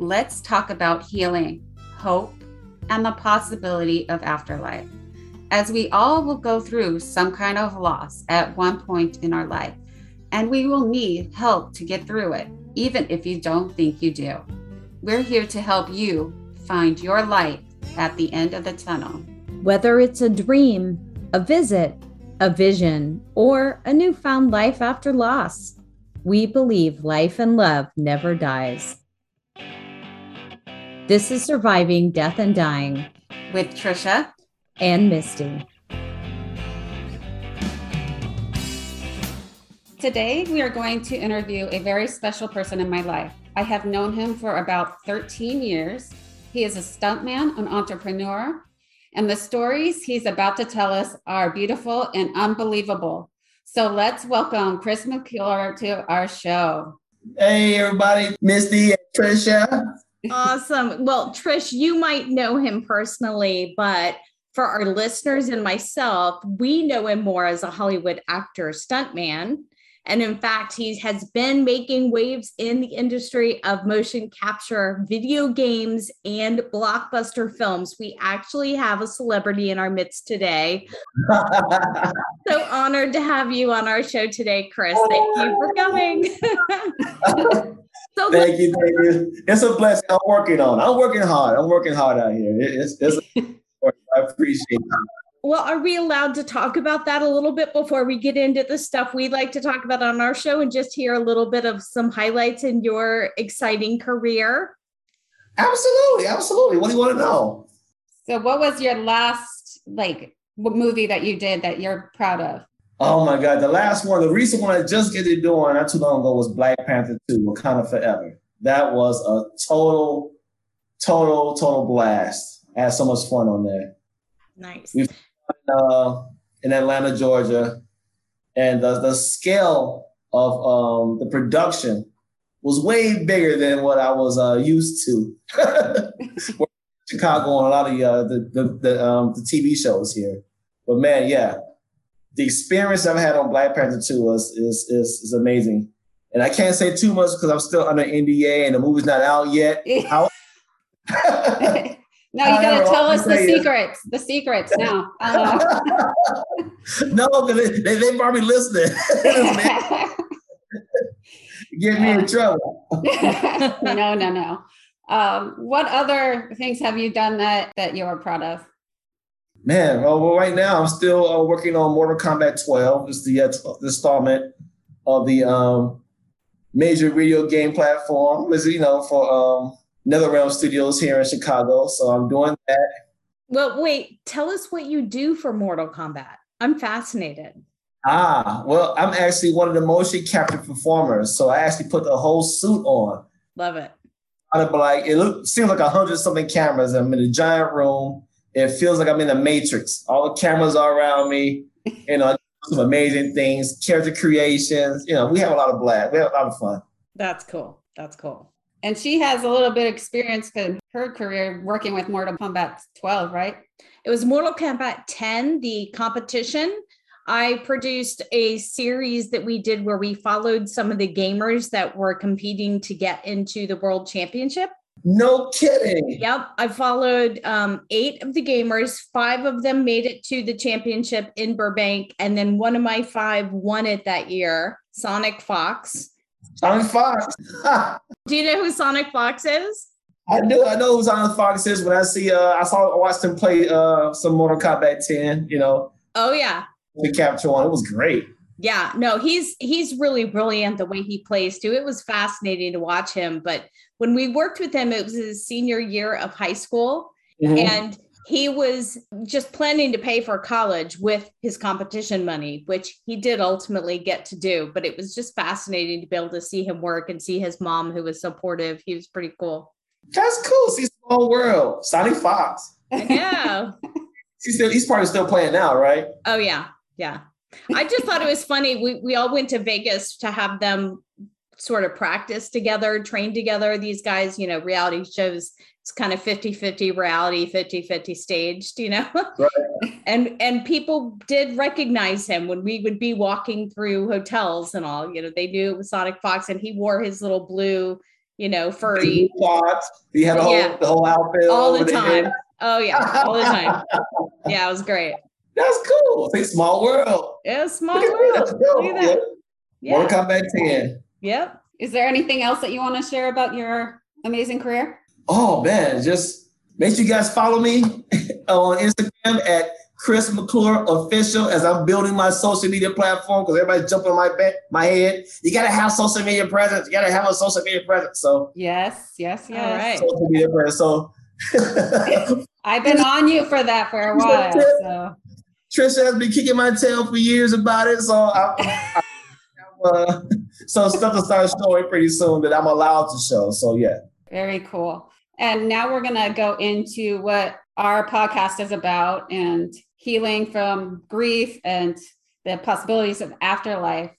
let's talk about healing, hope, and the possibility of afterlife. As we all will go through some kind of loss at one point in our life, and we will need help to get through it, even if you don't think you do. We're here to help you find your light at the end of the tunnel. Whether it's a dream, a visit, a vision, or a newfound life after loss, we believe life and love never dies. This is Surviving Death and Dying with Tricia and Misty. Today, we are going to interview a very special person in my life. I have known him for about 13 years. He is a stuntman, an entrepreneur, and the stories he's about to tell us are beautiful and unbelievable. So let's welcome Chris McClure to our show. Hey, everybody, Misty and Tricia. Awesome. Well, Trish, you might know him personally, but for our listeners and myself, we know him more as a Hollywood actor, stuntman. And in fact, he has been making waves in the industry of motion capture, video games, and blockbuster films. We actually have a celebrity in our midst today. so honored to have you on our show today, Chris. Thank you for coming. so thank you, thank you. It's a blessing. I'm working on. I'm working hard. I'm working hard out here. It's, it's I appreciate it. Well, are we allowed to talk about that a little bit before we get into the stuff we'd like to talk about on our show and just hear a little bit of some highlights in your exciting career? Absolutely, absolutely. What do you want to know? So, what was your last like movie that you did that you're proud of? Oh my God, the last one, the recent one I just get it doing not too long ago was Black Panther 2, Wakanda Forever. That was a total, total, total blast. I had so much fun on there. Nice. We uh, in Atlanta, Georgia, and the, the scale of um, the production was way bigger than what I was uh, used to. Chicago and a lot of uh, the the the, um, the TV shows here, but man, yeah, the experience I've had on Black Panther Two was is is, is amazing, and I can't say too much because I'm still under NDA and the movie's not out yet. How- no, you got to tell us the secrets. The secrets now. Uh. no, because they, they, probably listening. Get me in trouble. no, no, no. Um, what other things have you done that that you're proud of? Man, well, well right now I'm still uh, working on Mortal Kombat 12. It's the uh, installment of the um, major video game platform. Is you know for um, NetherRealm Studios here in Chicago. So I'm doing that. Well, wait, tell us what you do for Mortal Kombat. I'm fascinated. Ah, well, I'm actually one of the motion capture performers. So I actually put the whole suit on. Love it. I'd be like, it look, seems like a hundred something cameras. I'm in a giant room. It feels like I'm in the Matrix. All the cameras are around me. You know, some amazing things, character creations. You know, we have a lot of blast. We have a lot of fun. That's cool. That's cool. And she has a little bit of experience in her career working with Mortal Kombat 12, right? It was Mortal Kombat 10, the competition. I produced a series that we did where we followed some of the gamers that were competing to get into the world championship. No kidding. Yep. I followed um, eight of the gamers. Five of them made it to the championship in Burbank. And then one of my five won it that year, Sonic Fox. Sonic Fox. Do you know who Sonic Fox is? I do. I know who Sonic Fox is. When I see, uh, I saw, I watched him play uh, some Mortal Kombat 10. You know. Oh yeah. The capture one. It was great. Yeah. No, he's he's really brilliant the way he plays too. It was fascinating to watch him. But when we worked with him, it was his senior year of high school, mm-hmm. and he was just planning to pay for college with his competition money, which he did ultimately get to do. But it was just fascinating to be able to see him work and see his mom, who was supportive. He was pretty cool. That's cool. See small world. Sonny Fox. Yeah. he's still he's probably still playing now, right? Oh yeah, yeah. I just thought it was funny. We we all went to Vegas to have them sort of practice together, train together. These guys, you know, reality shows it's kind of 50-50 reality 50-50 staged you know right. and and people did recognize him when we would be walking through hotels and all you know they knew it was sonic fox and he wore his little blue you know, furry. He had a whole, Yeah. the whole outfit all the time. Oh yeah, all the time. Yeah, it was great. That's cool. It's a small world. It was small Look at that. That's world. cool. Look at that. Yeah. Mortal Yeah. Kombat 10. Yep. Is there anything else that you want to share about your amazing career? Oh man, just make sure you guys follow me on Instagram at Chris McClure official as I'm building my social media platform because everybody's jumping on my back, my head. You gotta have social media presence. You gotta have a social media presence. So Yes, yes, yes. All right. social media presence. So I've been on you for that for a while. So Tricia has been kicking my tail for years about it. So I, I, uh, so stuff will start showing pretty soon that I'm allowed to show. So yeah. very cool. And now we're to go into what our podcast is about and healing from grief and the possibilities of afterlife.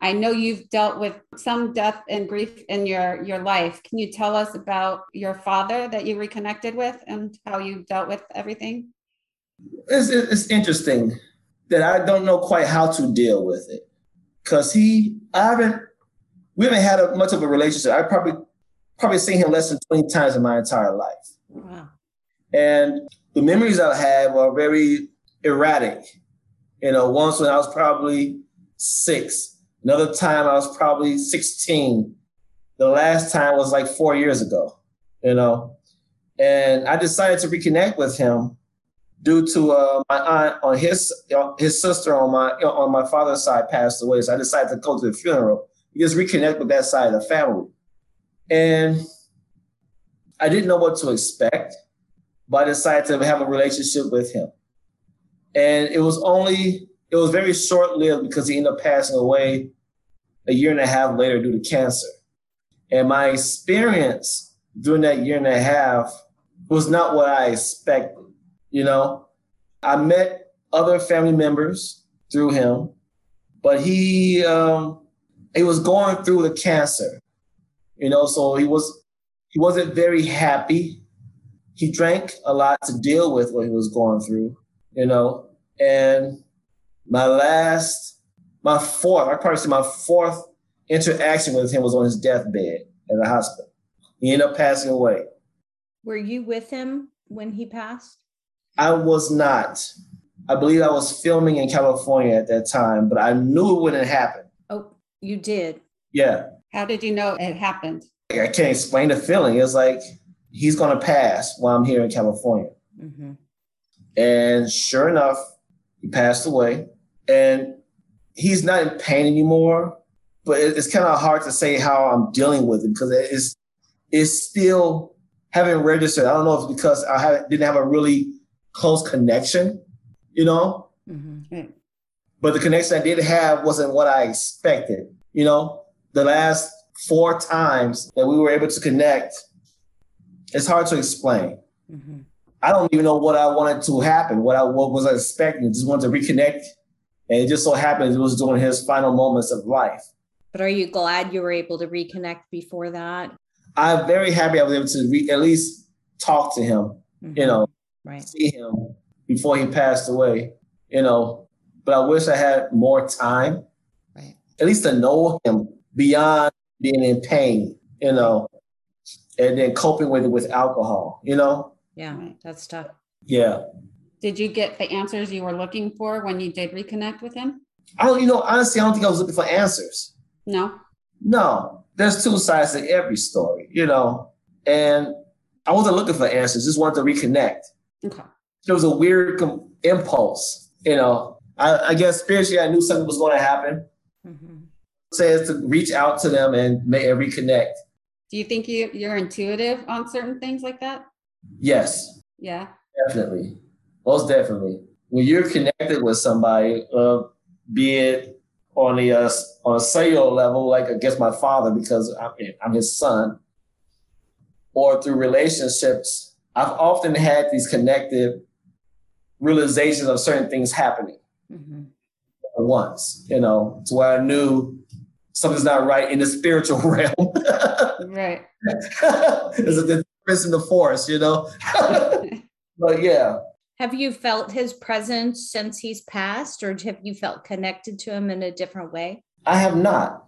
I know you've dealt with some death and grief in your your life. Can you tell us about your father that you reconnected with and how you dealt with everything? It's, it's interesting that I don't know quite how to deal with it because he, I haven't, we haven't had a, much of a relationship. I probably, probably seen him less than 20 times in my entire life. Wow. And the memories I have are very erratic. You know, once when I was probably six, another time I was probably 16. The last time was like four years ago, you know. And I decided to reconnect with him due to uh, my aunt on his his sister on my on my father's side passed away. So I decided to go to the funeral, just reconnect with that side of the family. And I didn't know what to expect but I decided to have a relationship with him. And it was only, it was very short lived because he ended up passing away a year and a half later due to cancer. And my experience during that year and a half was not what I expected. You know, I met other family members through him, but he um, he was going through the cancer. You know, so he was he wasn't very happy he drank a lot to deal with what he was going through, you know. And my last, my fourth, I probably say my fourth interaction with him was on his deathbed at the hospital. He ended up passing away. Were you with him when he passed? I was not. I believe I was filming in California at that time, but I knew it wouldn't happen. Oh, you did. Yeah. How did you know it happened? I can't explain the feeling. It was like he's gonna pass while I'm here in California. Mm-hmm. And sure enough, he passed away. And he's not in pain anymore, but it's kind of hard to say how I'm dealing with it because it's it's still haven't registered. I don't know if it's because I haven't, didn't have a really close connection, you know. Mm-hmm. But the connection I did have wasn't what I expected. You know, the last four times that we were able to connect, it's hard to explain. Mm-hmm. I don't even know what I wanted to happen, what I what was I expecting. Just wanted to reconnect, and it just so happened it was during his final moments of life. But are you glad you were able to reconnect before that? I'm very happy I was able to re- at least talk to him, Mhm. you know, right. see him before he passed away, you know. But I wish I had more time, Right. at least to know him beyond being in pain, you know, and then coping with it with alcohol, you know. Yeah, that's tough. Yeah, Did you get the answers you were looking for when you did reconnect with him? I don't, you know, honestly, I don't think I was looking for answers. No. No, there's two sides to every story, you know, and I wasn't looking for answers, just wanted to reconnect. Okay. There was a weird com- impulse, you know. I, I guess spiritually, I knew something was going to happen. Mm-hmm. Says to reach out to them and make and reconnect. Do you think you, you're intuitive on certain things like that? Yes, Yeah. definitely, most definitely. When you're connected with somebody, uh, be it on the uh, on a cellular level, like I guess my father, because I'm, I'm his son, or through relationships, I've often had these connected realizations of certain things happening Mm-hmm. at once. You know, to where I knew something's not right in the spiritual realm. Right. There's a difference in the force, you know. but yeah, Have you felt his presence since he's passed, or have you felt connected to him in a different way? I have not.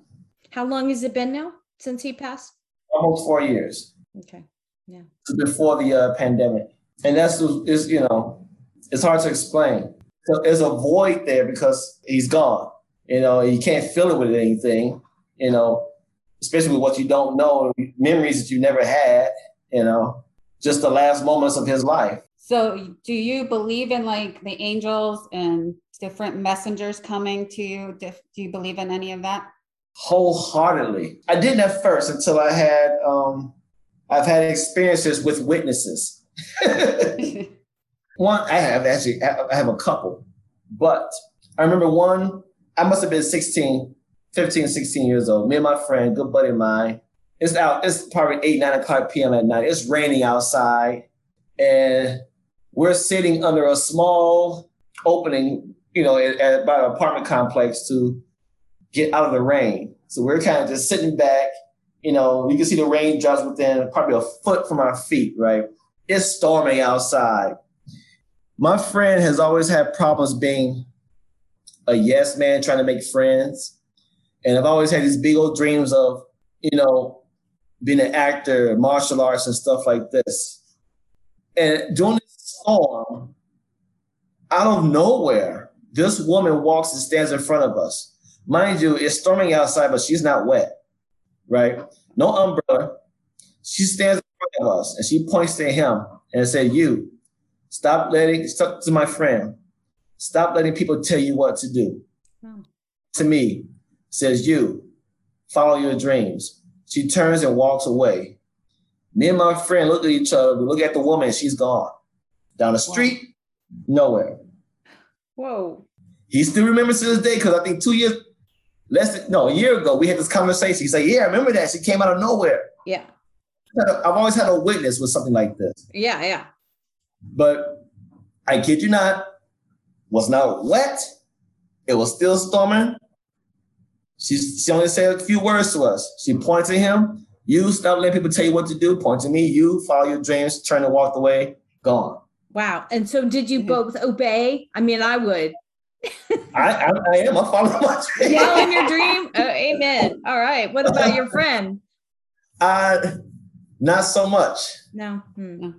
How long has it been now since he passed? almost four years. Okay. Yeah. Before the uh, pandemic, and that's is you know, it's hard to explain. So there's a void there because he's gone. You know, you can't fill it with anything. You know, especially with what you don't know, memories that you never had. You know, just the last moments of his life. So, do you believe in like the angels and different messengers coming to you? Do you believe in any of that? Wholeheartedly. I didn't at first until I had um I've had experiences with witnesses. one, I have actually I have a couple, but I remember one, I must have been 16, 15, 16 years old. Me and my friend, good buddy of mine, it's out, it's probably 8, 9 o'clock p.m. at night. It's raining outside. And we're sitting under a small opening, you know, at, at by an apartment complex to get out of the rain. So we're kind of just sitting back, you know, you can see the raindrops within probably a foot from our feet, right? It's storming outside. My friend has always had problems being a yes man, trying to make friends. And I've always had these big old dreams of, you know, being an actor, martial arts, and stuff like this. And during this storm, out of nowhere, this woman walks and stands in front of us. Mind you, it's storming outside, but she's not wet, right? No umbrella. She stands in front of us and she points to him and said, You, stop letting, stop to my friend, stop letting people tell you what to do. Hmm. To me, says, You, follow your dreams. She turns and walks away. Me and my friend look at each other. We look at the woman. She's gone. Down the street, nowhere. Whoa. He still remembers to this day because I think two years, less than, no, a year ago, we had this conversation. He's like, Yeah, I remember that. She came out of nowhere. Yeah. I've always had a witness with something like this. Yeah, yeah. But I kid you not, was not wet. It was still storming. She, she only said a few words to us. She pointed to him. You stop letting people tell you what to do. Point to me. You follow your dreams. Turn and walk away. Gone. Wow. And so, did you mm-hmm. both obey? I mean, I would. I, I, I am. I follow my dream. Following your dream. Oh, amen. All right. What about your friend? Uh, not so much. No. Hmm.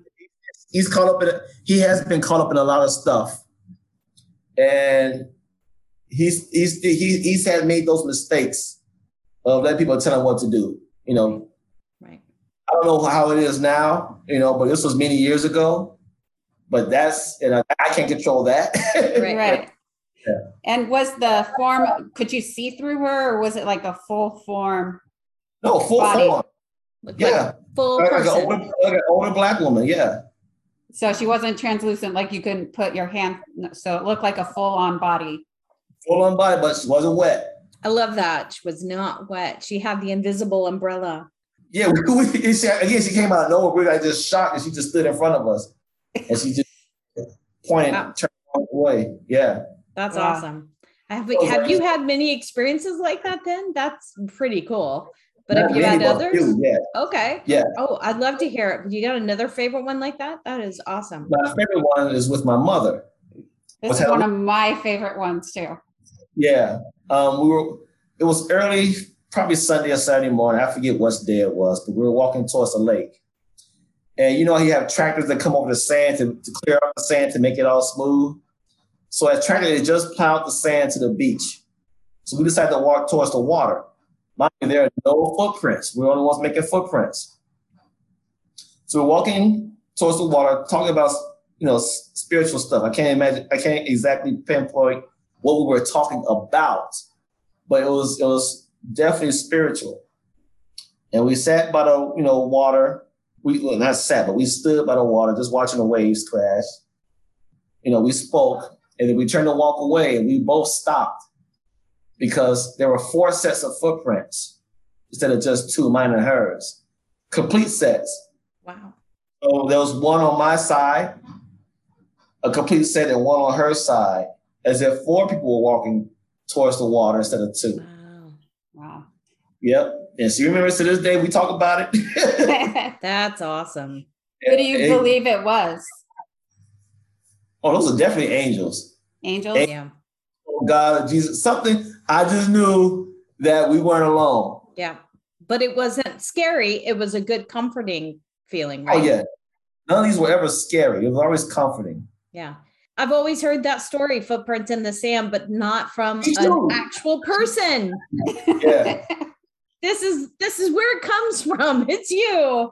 He's caught up in. He has been caught up in a lot of stuff, and he's he's he, he's had made those mistakes of letting people tell him what to do. You know, right. I don't know how it is now. You know, but this was many years ago. But that's and I, I can't control that. right. right. Yeah. And was the form? Could you see through her, or was it like a full form? No, full body? form. Looked yeah, full like, person. An, older, like an older black woman. Yeah. So she wasn't translucent, like you couldn't put your hand. So it looked like a full on body full on body, but she wasn't wet. I love that. She was not wet. She had the invisible umbrella. Yeah, we, we, she, again, she came out of nowhere. We were like just shocked, and she just stood in front of us, and she just pointed, wow. turned away. Yeah, that's wow. awesome. Have, we, have you had many experiences like that? Then that's pretty cool. But Not have you had others? You, yeah. Okay. Yeah. Oh, I'd love to hear it. You got another favorite one like that? That is awesome. My favorite one is with my mother. This What's is one of my favorite ones too. Yeah. Um, we were, it was early, probably Sunday or Saturday morning. I forget what day it was, but we were walking towards the lake. And you know, you have tractors that come over the sand to, to clear up the sand to make it all smooth. So as tractors, they just plowed the sand to the beach. So we decided to walk towards the water. Mind you, there are no footprints. We're the only ones making footprints. So we're walking towards the water, talking about you know spiritual stuff. I can't imagine. I can't exactly pinpoint what we were talking about, but it was it was definitely spiritual. And we sat by the you know water. We well, not sat, but we stood by the water, just watching the waves crash. You know, we spoke, and then we turned to walk away, and we both stopped because there were four sets of footprints instead of just two, mine and hers, complete sets. Wow. So there was one on my side, a complete set, and one on her side as if four people were walking towards the water instead of two. Wow. Wow. Yep. And she remembers to this day we talk about it. That's awesome. Who do you and, believe it was? Oh, those are definitely angels. Angels, angels. yeah. Oh God, Jesus, something I just knew that we weren't alone. Yeah. but it wasn't scary. It was a good, comforting feeling. Oh, right? Oh yeah, none of these were ever scary. It was always comforting. Yeah. I've always heard that story, footprints in the sand, but not from an actual person. Yeah. this is this is where it comes from. It's you.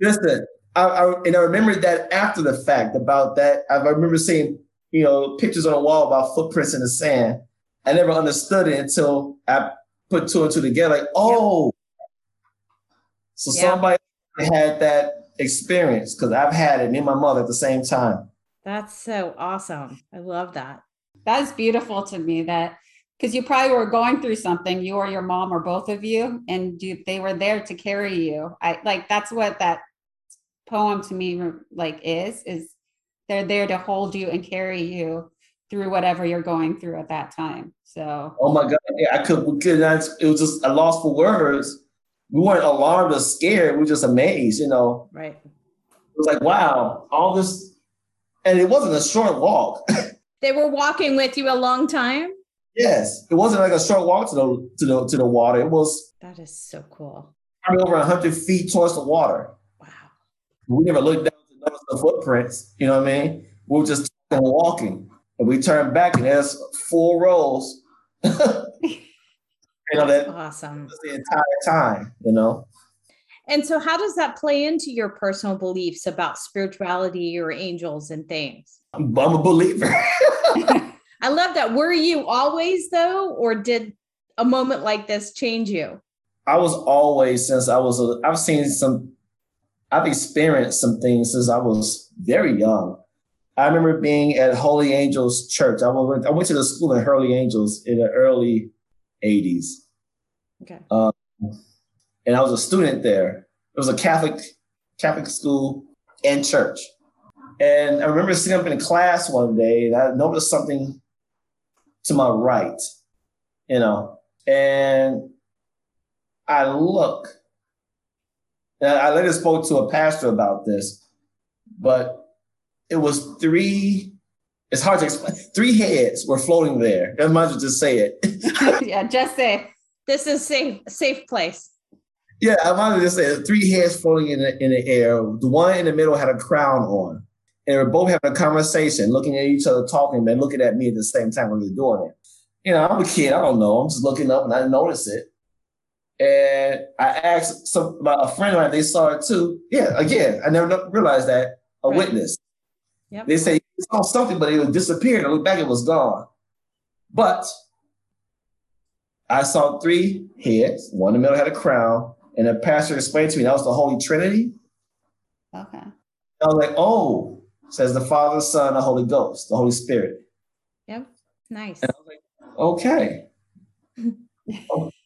Listen, I, I, and I remember that after the fact about that. I remember seeing you know pictures on the wall about footprints in the sand. I never understood it until I put two and two together. Like, oh, so yeah. somebody had that experience because I've had it. Me and my mother at the same time. That's so awesome. I love that. That's beautiful to me. That because you probably were going through something, you or your mom or both of you, and you, they were there to carry you. I like that's what that poem to me like is is they're there to hold you and carry you through whatever you're going through at that time. So oh my god, yeah, I could we could not, it was just a loss for words. We weren't alarmed or scared. We were just amazed, you know. Right. It was like, wow, all this and it wasn't a short walk. they were walking with you a long time? Yes. It wasn't like a short walk to the to the to the water. It was that is so cool. Over hundred feet towards the water. We never looked down to notice the footprints. You know what I mean? We were just walking. And we turned back and there's four rows. you know that awesome the entire time, you know. And so, how does that play into your personal beliefs about spirituality or angels and things? I'm, I'm a believer. I love that. Were you always, though, or did a moment like this change you? I was always, since I was, a, I've seen some, I've experienced some things since I was very young. I remember being at Holy Angels Church. I went, I went to the school in Holy Angels in the early 80s. Okay. Um, and I was a student there. It was a Catholic Catholic school and church. And I remember sitting up in class one day and I noticed something to my right, you know, and I look. And I later spoke to a pastor about this, but it was three, it's hard to explain. Three heads were floating there. I might as well just say it. yeah, just say this is safe, safe place. Yeah, I might have just said three heads floating in the, in the air. The one in the middle had a crown on. And they were both having a conversation, looking at each other, talking, and looking at me at the same time when they were doing it. You know, I'm a kid, I don't know. I'm just looking up and I notice it. And I asked some a friend of mine, they saw it too. Yeah, again, I never realized that a right. witness. Yep. They say it saw something, but it was disappeared. I looked back, it was gone. But I saw three heads. One in the middle had a crown, and the pastor explained to me that was the Holy Trinity. Okay. I was like, oh, says the Father, Son, the Holy Ghost, the Holy Spirit. Yep. Nice. And I was like, okay.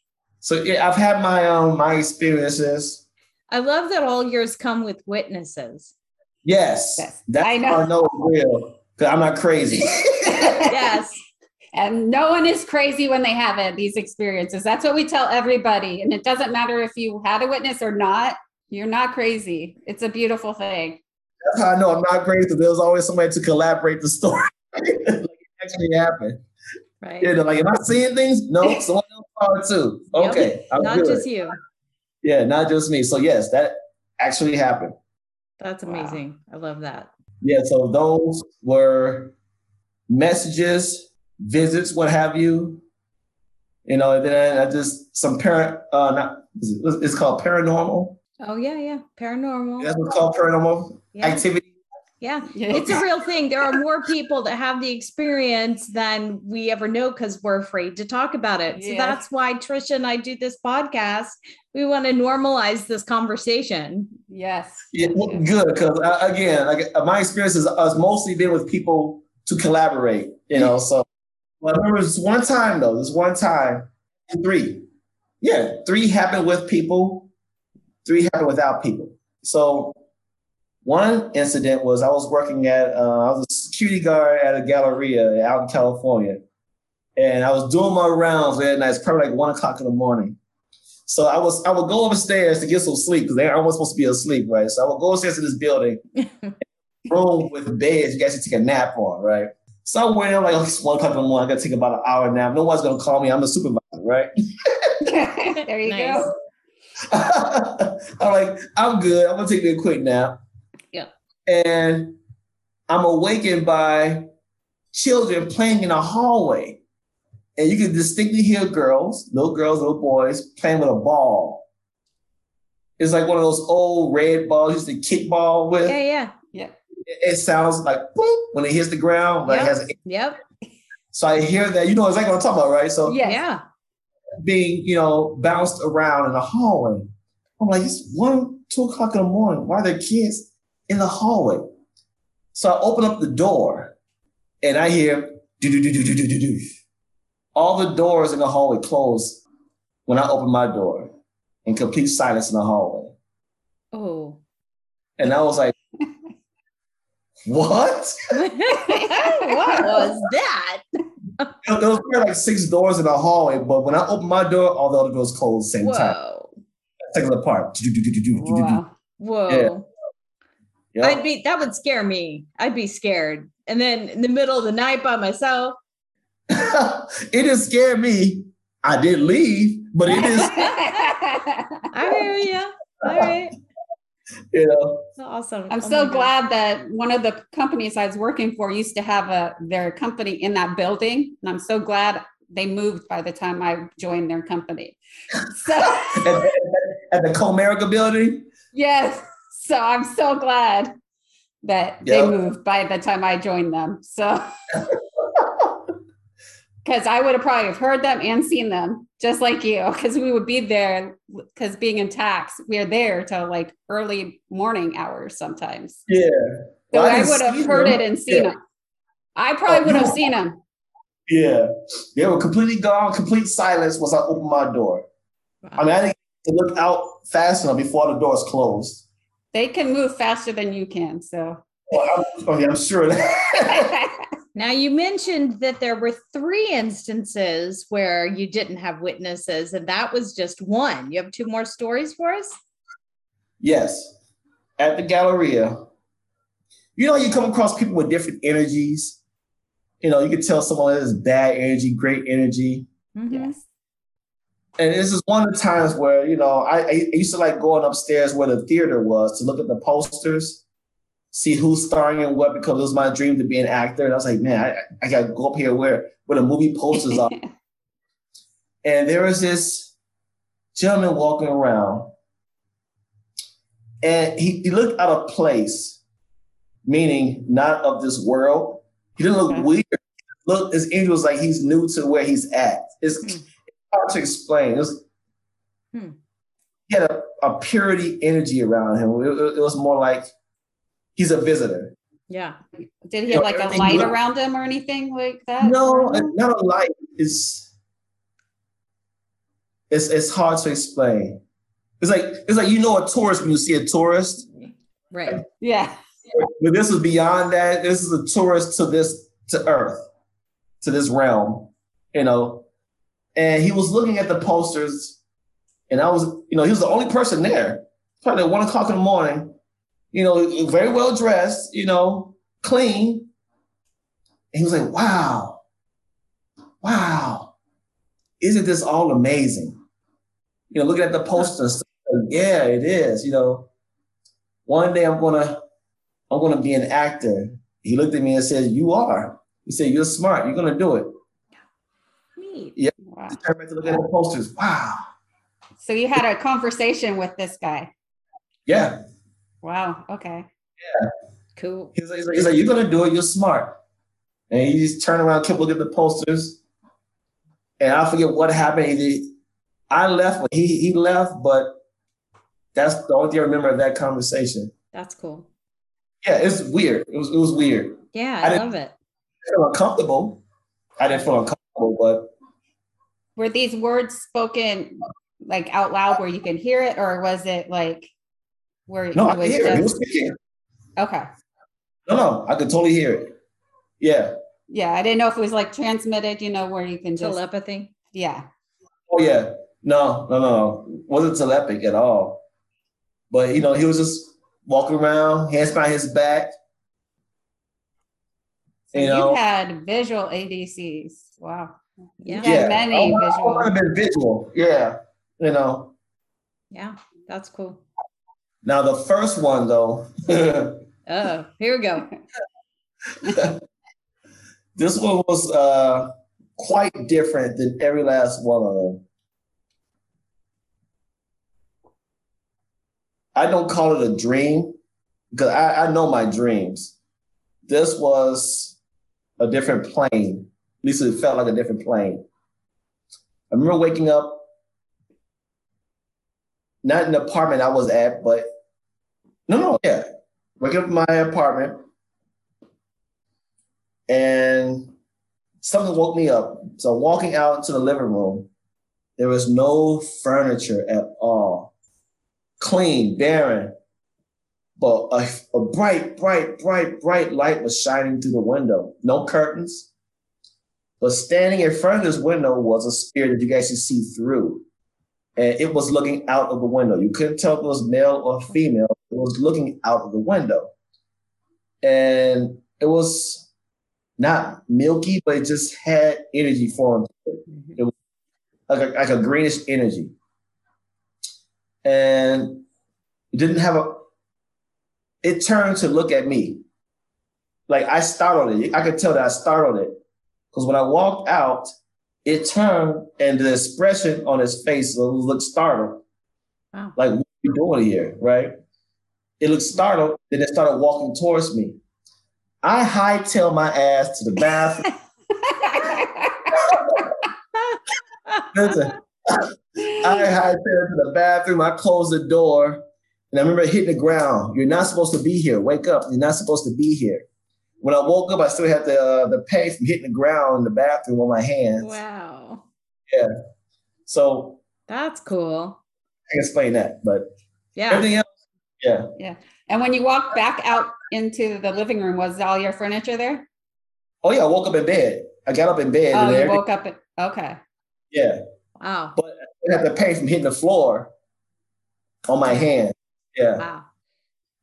so yeah, I've had my um my experiences. I love that all yours come with witnesses. Yes. yes. That's I know. I know it's real. Because I'm not crazy. yes. And no one is crazy when they have it, these experiences. That's what we tell everybody. And it doesn't matter if you had a witness or not, you're not crazy. It's a beautiful thing. That's how I know I'm not crazy. There's always somebody to collaborate the story. like it actually happened. Right. You know, like, am I seeing things? No, someone too. Okay. Yep. Not good. just you. Yeah, not just me. So yes, that actually happened. That's amazing. Wow. I love that. Yeah, so those were messages visits, what have you. You know, and then I just some parent, uh, not it's called paranormal. Oh yeah, yeah, paranormal. That's what's called paranormal yeah. activity. Yeah, it's a real thing. There are more people that have the experience than we ever know because we're afraid to talk about it. So that's why Tricia and I do this podcast. We want to normalize this conversation. Yes. Yeah, good because uh, again, like my experience has mostly been with people to collaborate. You know, so well, there was one time though. This one time, three. Yeah, three happened with people. Three happened without people. So one incident was I was working at uh, I was a security guard at a Galleria out in California, and I was doing my rounds that night. It's probably like one o'clock in the morning. So I was I would go upstairs to get some sleep because I was supposed to be asleep, right? So I would go upstairs to this building, room with beds you guys should take a nap on, right? somewhere like oh, it's one o'clock in the morning. I gotta take about an hour nap. No one's gonna call me. I'm the supervisor, right? there you nice. go. I'm like, I'm good. I'm gonna take me a quick nap. Yeah. And I'm awakened by children playing in a hallway. And you can distinctly hear girls, little girls, little boys playing with a ball. It's like one of those old red balls you used to kick ball with. Yeah, yeah. Yeah. It sounds like boop when it hits the ground, like Yep. it has Yep. so I hear that, you know exactly what I'm talking about, right? So Yes. Yeah. being, you know, bounced around in the hallway. I'm like, it's one, two o'clock in the morning. Why are there kids in the hallway? So I open up the door and I hear do do do do do do do do. All the doors in the hallway close when I open my door in complete silence in the hallway. Oh. And I was like, what? what was that? There was probably like six doors in the hallway, but when I opened my door, all the other doors closed at the same time. Whoa. Taking it apart. Wow. Whoa. Yeah. Yep. I'd be that would scare me. I'd be scared. And then in the middle of the night by myself. it didn't scare me. I did leave, but it is, I hear you. All right. you know, Awesome. I'm Oh so my God. glad that one of the companies I was working for used to have a their company in that building, and I'm so glad they moved by the time I joined their company. So at, at- at the Comerica building. yes, so I'm so glad that they moved by the time I joined them. So because I would have probably have heard them and seen them just like you, because we would be there. Because being in tax, we are there till like early morning hours sometimes. Yeah. So Well, I, didn't would have heard them. it and seen Yeah. them. I probably Oh, would have you- seen them. Yeah. They were completely gone, complete silence once I opened my door. I mean, I didn't look out fast enough before the doors closed. They can move faster than you can. So Well, I'm, okay, I'm sure that. Now you mentioned that there were three instances where you didn't have witnesses, and that was just one. You have two more stories for us? yes. At the Galleria, you know, you come across people with different energies. You know, you can tell someone has bad energy, great energy. Mhm. yes. And this is one of the times where, you know, I, I used to like going upstairs where the theater was to look at the posters, see who's starring in what, because it was my dream to be an actor. And I was like, man, I, I got to go up here where, where the movie posters are. and there was this gentleman walking around. And he, he looked out of place, meaning not of this world. He didn't look Okay. weird. Look, his angel was like he's new to where he's at. It's Hmm. Hard to explain. It was Hmm. he had a, a purity energy around him. It, it- was more like he's a visitor. Yeah. Did he You have know, like a light around him or anything like that? No, not a light. It's it's it's hard to explain. It's like it's like you know a tourist when you see a tourist, Right. Yeah. but this is beyond that. This is a tourist to this to Earth, to this realm, you know. And he was looking at the posters, and I was, you know, he was the only person there. Probably at one o'clock in the morning, you know, very well dressed, you know, clean. And he was like, "Wow, wow, isn't this all amazing?" You know, looking at the posters, like, yeah, it is. You know, one day I'm gonna I'm to be an actor. He looked at me and said, You are. He said, You're smart. You're to do it. Neat. Wow. Back to look at the posters. Wow. So you had a conversation with this guy. Yeah. Wow. Okay. Yeah. Cool. He's like, he's like, he's like, You're going to do it. You're smart. And he just turned around, kept looking at the posters. And I forget what happened. He I left, he, he left, but that's the only thing I remember of that conversation. That's cool. Yeah, it's weird. It was, it was weird. Yeah, I I, love it. I felt uncomfortable. I didn't feel uncomfortable, but Were these words spoken like out loud where you can hear it, or was it like where no, it I could hear it. He was speaking. okay? No, no, I could totally hear it. Yeah. Yeah, I didn't know if it was like transmitted, you know, where you can just Telepathy. yeah. Oh yeah. No, no, no, no. Wasn't telepathic at all. But you know, he was just walking around, hands behind his back. So You you, had visual ADCs. Wow. Yeah. You had many I, visual. I would have been visual. Yeah. You know. Yeah, that's cool. Now the first one though, Oh, here we go. this one was uh, quite different than every last one of them. I don't call it a dream because I, I know my dreams. This was a different plane. At least it felt like a different plane. I remember waking up, not in the apartment I was at, but no, no, yeah, waking up in my apartment, and something woke me up. So walking out into the living room, there was no furniture at all, clean, barren. But a, a bright, bright, bright, bright light was shining through the window. No curtains. But standing in front of this window was a spirit that you guys could see through. And it was looking out of the window. You couldn't tell if it was male or female. It was looking out of the window. And it was not milky, but it just had energy for him. Mm-hmm. It was like a, like a greenish energy. And it didn't have a, it turned to look at me. Like I startled it. I could tell that I startled it. Because when I walked out, it turned and the expression on his face looked startled. Wow. Like, what are you doing here? Right? It looked startled. Then it started walking towards me. I hightail my ass to the bathroom. Listen, I hightail to the bathroom. I close the door. And I remember hitting the ground. You're not supposed to be here. Wake up. You're not supposed to be here. When I woke up, I still had the uh, the pain from hitting the ground in the bathroom on my hands. Wow. Yeah. So That's cool. I can explain that, but Yeah. everything else, yeah. Yeah. And when you walked back out into the living room, was all your furniture there? Oh yeah, I woke up in bed. I got up in bed Oh, and you woke up. At, okay. yeah. Wow. But I had the pain from hitting the floor on my hand. Yeah. Wow.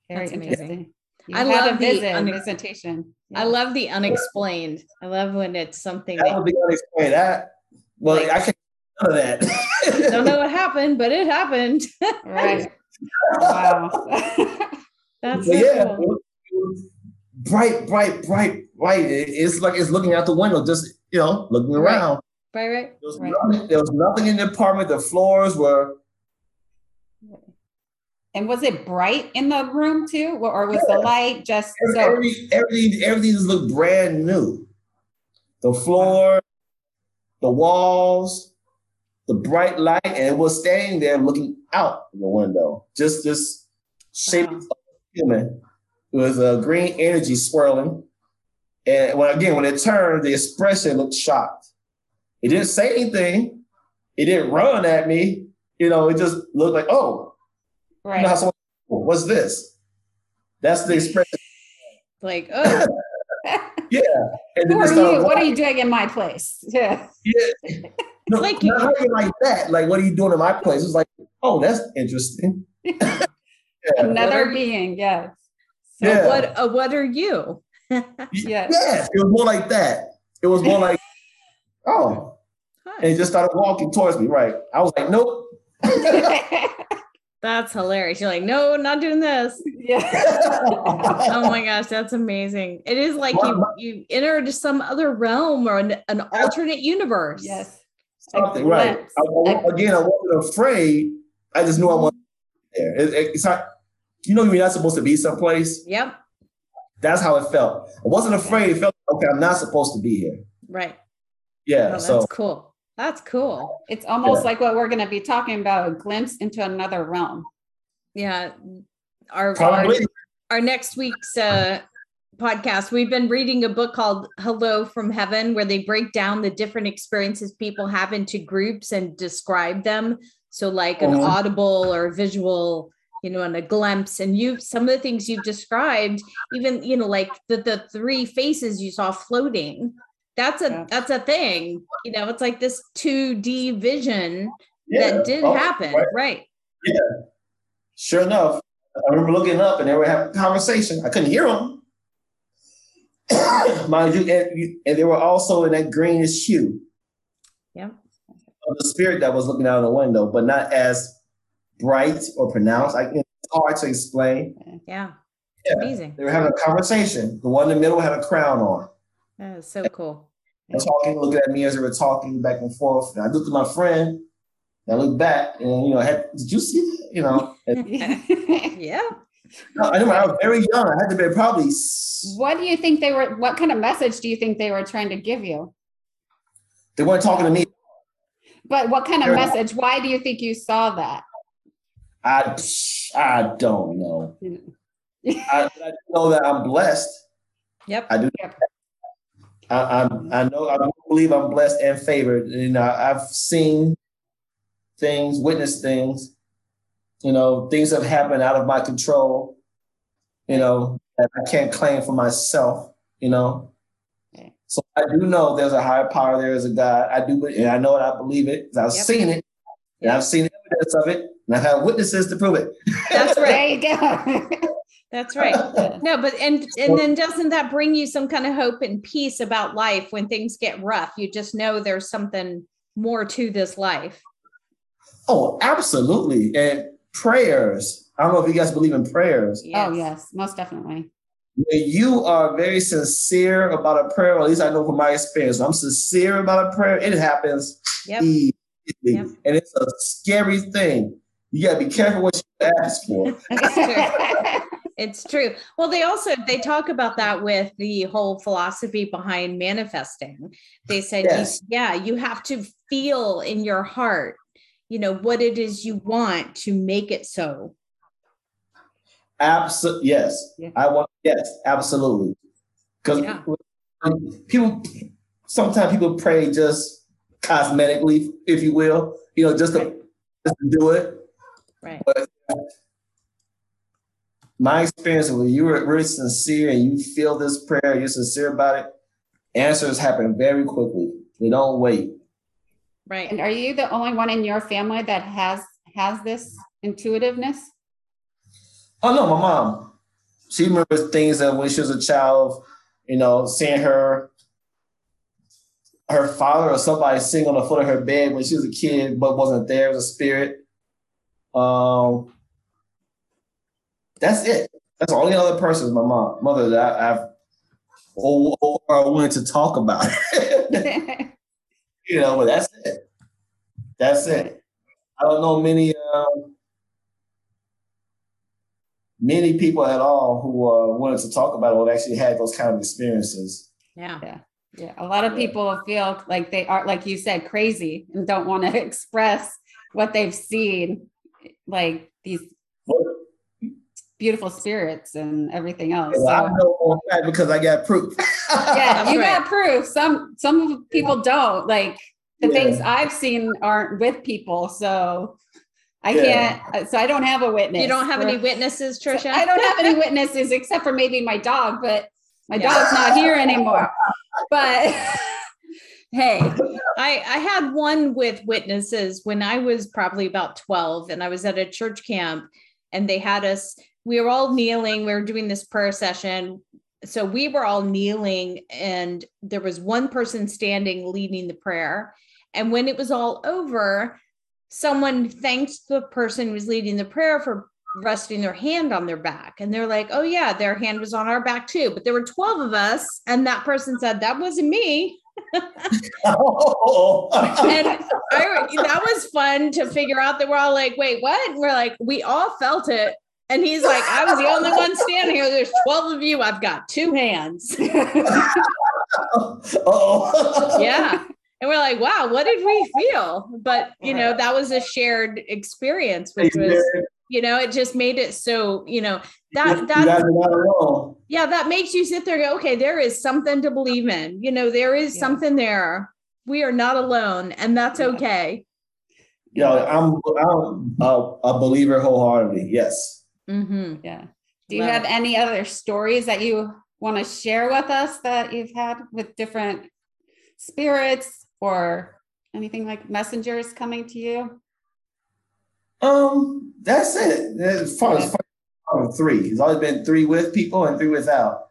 Very That's amazing. Interesting. You I love a the visit, une- visitation. I love the unexplained. I love when it's something That that would be unexplained. That well, Like- I can't none of that. don't know what happened, but it happened. Right. wow. That's so yeah, cool. it was- it was bright, bright, bright, bright. It's like it's looking out the window, just you know, looking Right. around. Right, right. There was, Right. nothing, there was nothing in the apartment. The floors were and was it bright in the room too? Or was the light just so? every, everything. Everything just looked brand new. The floor, the walls, the bright light, and it was standing there looking out the window. Just this shape of a human with a green energy swirling. And when again, when it turned, the expression looked shocked. It didn't say anything. It didn't run at me. You know, it just looked like, oh, you know Right. someone, what's this? That's the expression. Like, oh, And Who are you? What are you doing in my place? Yeah. Yeah. No, like like, you- like that. Like, what are you doing in my place? It's like, oh, that's interesting. yeah. Another being. Yes. So Yeah. what uh, what are you? Yes. Yes, it was more like that. It was more like, oh, and he just started walking towards me. Right. I was like, nope. That's hilarious. You're like, no, not doing this. yeah. Oh my gosh, that's amazing. It is like you you entered some other realm or an, an alternate universe. Yes. Something, right. I- I- again, I wasn't afraid. I just knew I wasn't there. It- it- it's not, you know, you're not supposed to be someplace. Yep. That's how it felt. I wasn't afraid. It felt okay. I'm not supposed to be here. Right. Yeah. Oh, that's so cool. That's cool. It's almost Yeah. like what we're going to be talking about a glimpse into another realm. Yeah. Our our, our next week's uh podcast, we've been reading a book called Hello from Heaven, where they break down the different experiences people have into groups and describe them. So, like an Mhm. audible or visual, you know, and a glimpse. And you some of the things you've described, even you know, like the the three faces you saw floating. That's a Yeah. that's a thing. You know, it's like this 2D vision Yeah. that did Oh, happen, right. right? Sure enough, I remember looking up and they were having a conversation. I couldn't hear them. Mind you, and, and they were also in that greenish hue. Yeah. Of the spirit that was looking out of the window, but not as bright or pronounced. I, it's hard to explain. Yeah. Yeah. Amazing. They were having a conversation. The one in the middle had a crown on. That is so cool. And talking, looking at me as they were talking back and forth. And I looked at my friend. And I looked back, and you know, had, did you see that? You know, and, Yeah. I remember I was very young. I had to be probably. what do you think they were? What kind of message do you think they were trying to give you? They weren't talking to me. But what kind of Sure. message? Why do you think you saw that? I I don't know. Mm. I, I know that I'm blessed. Yep. I do. Yep. I, I know. I believe I'm blessed and favored. You know, I've seen things, witnessed things. You know, things have happened out of my control. You know, that I can't claim for myself. You know, mm. so I do know there's a higher power. There is a God. I do, and I know it. I believe it. I've Yep. seen it, and I've seen evidence of it, and I've had witnesses to prove it. That's right. There you go. That's right. No, but and and then doesn't that bring you some kind of hope and peace about life when things get rough? You just know there's something more to this life. Oh, absolutely. And prayers. I don't know if you guys believe in prayers. Oh yes, most definitely. When you are very sincere about a prayer, or at least I know from my experience, I'm sincere about a prayer, it happens Yep. easily. Yep. And it's a scary thing. You gotta be careful what you ask for. It's true. Well, they also they talk about that with the whole philosophy behind manifesting. They said, you- yeah, you have to feel in your heart, you know, what it is you want to make it so. Absolutely. Yes. Yeah. I want yes, absolutely. Because Yeah. people sometimes people pray just cosmetically, if you will, you know, just to, just to do it. Right. My experience when you were really sincere and you feel this prayer, you're sincere about it, answers happen very quickly. They don't wait. Right. and are you the only one in your family that has has this intuitiveness? Oh no, my mom. She remembers things that when she was a child, you know, seeing her her father or somebody sing on the foot of her bed when she was a kid, but wasn't there as a spirit. Um that's it. That's the only other person is my mom, mother that I, I've or, or are willing to talk about you know, but that's it. That's it. I don't know many um, many people at all who uh, wanted to talk about it or actually had those kind of experiences. Yeah. yeah, a lot of people feel like they are, like you said, crazy and don't want to express what they've seen, like these beautiful spirits and everything else. Well, I know for a because I got proof. yeah, you right. got proof. Some some people don't. Like the Yeah. things I've seen aren't with people, so I Yeah. can't. Uh, so I don't have a witness. You don't have for- any witnesses, Tricia? I don't have any witnesses except for maybe my dog, but my Yeah. dog's not here anymore. But hey, I, I had one with witnesses when I was probably about 12 and I was at a church camp and they had us, we were all kneeling, we were doing this prayer session. So we were all kneeling and there was one person standing leading the prayer. And when it was all over, someone thanked the person who was leading the prayer for resting their hand on their back. And they're like, oh, yeah, their hand was on our back too. But there were 12 of us. And that person said, that wasn't me. Oh. and I, that was fun to figure out that we're all like, wait, what? And we're like, we all felt it. And he's like, I was the only one standing here. There's 12 of you. I've got two hands. oh. yeah. And we're like, wow, what did we feel? But, you know, that was a shared experience, which was, you know, it just made it so, you know, that, that, guys are not alone. yeah, that makes you sit there and go, okay, there is something to believe in. You know, there is Yeah. something there. We are not alone. And that's Yeah. okay. Yeah, I'm I'm a, a believer wholeheartedly. Yes. Hmm yeah. Do you Love have it. any other stories that you want to share with us that you've had with different spirits or anything like messengers coming to you? Um, that's it. As far as far as three, it's always been three with people and three without.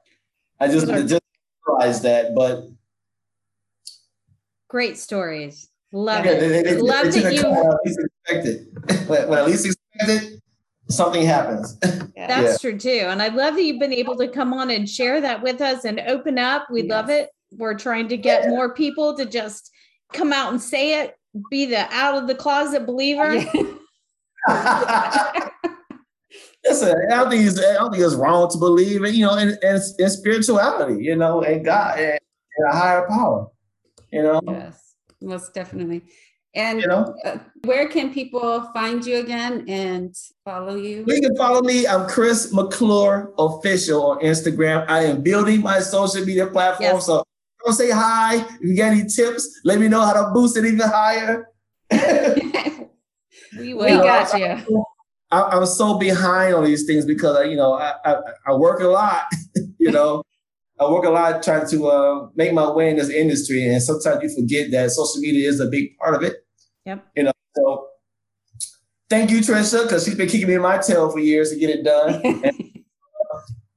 I just Those are- just realized that, but Great stories. Love yeah, it. they, they, they, Love they that tend to you- come when I least expect it. when, when I least expect it, something happens. That's yeah. true too. And I love that you've been able to come on and share that with us and open up. We yes. love it. We're trying to get yeah. more people to just come out and say it, be the out of the closet believer. Yeah. Listen, I don't think it's I don't think it's wrong to believe in, you know, in, in, in spirituality, you know, and God and, and a higher power. You know? Yes, most definitely. And you know? Uh, where can people find you again and follow you? You can follow me. I'm Chris McClure official on Instagram. I am building my social media platform. Yes. So come say hi. If you got any tips, let me know how to boost it even higher. we, will. we got you. I, am so behind on these things because you know I, I, I work a lot. you know, I work a lot trying to uh, make my way in this industry, and sometimes you forget that social media is a big part of it. Yep. You know, so thank you, Tricia, because she's been kicking me in my tail for years to get it done. and,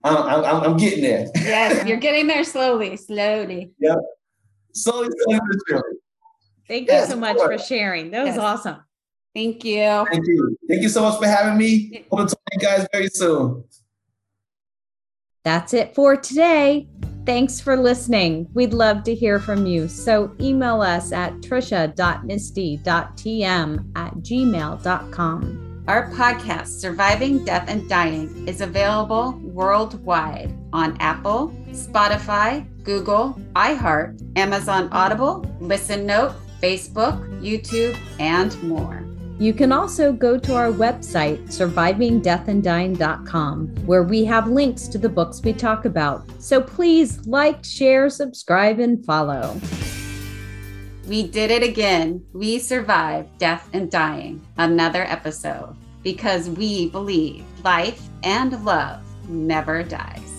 uh, I'm, I'm, I'm, getting there. yes, you're getting there slowly, slowly. Yep. Slowly, slowly, slowly. Thank you so much for sharing. That was yes. awesome. Thank you. Thank you. Thank you so much for having me. Hope to talk to you guys very soon. That's it for today. Thanks for listening. We'd love to hear from you. So email us at tricia.misty.tm at gmail.com. Our podcast, Surviving Death and Dying, is available worldwide on Apple, Spotify, Google, iHeart, Amazon Audible, Listen Note, Facebook, YouTube, and more. You can also go to our website, survivingdeathanddying.com, where we have links to the books we talk about. So please like, share, subscribe, and follow. We did it again. We survived death and dying. Another episode because we believe life and love never dies.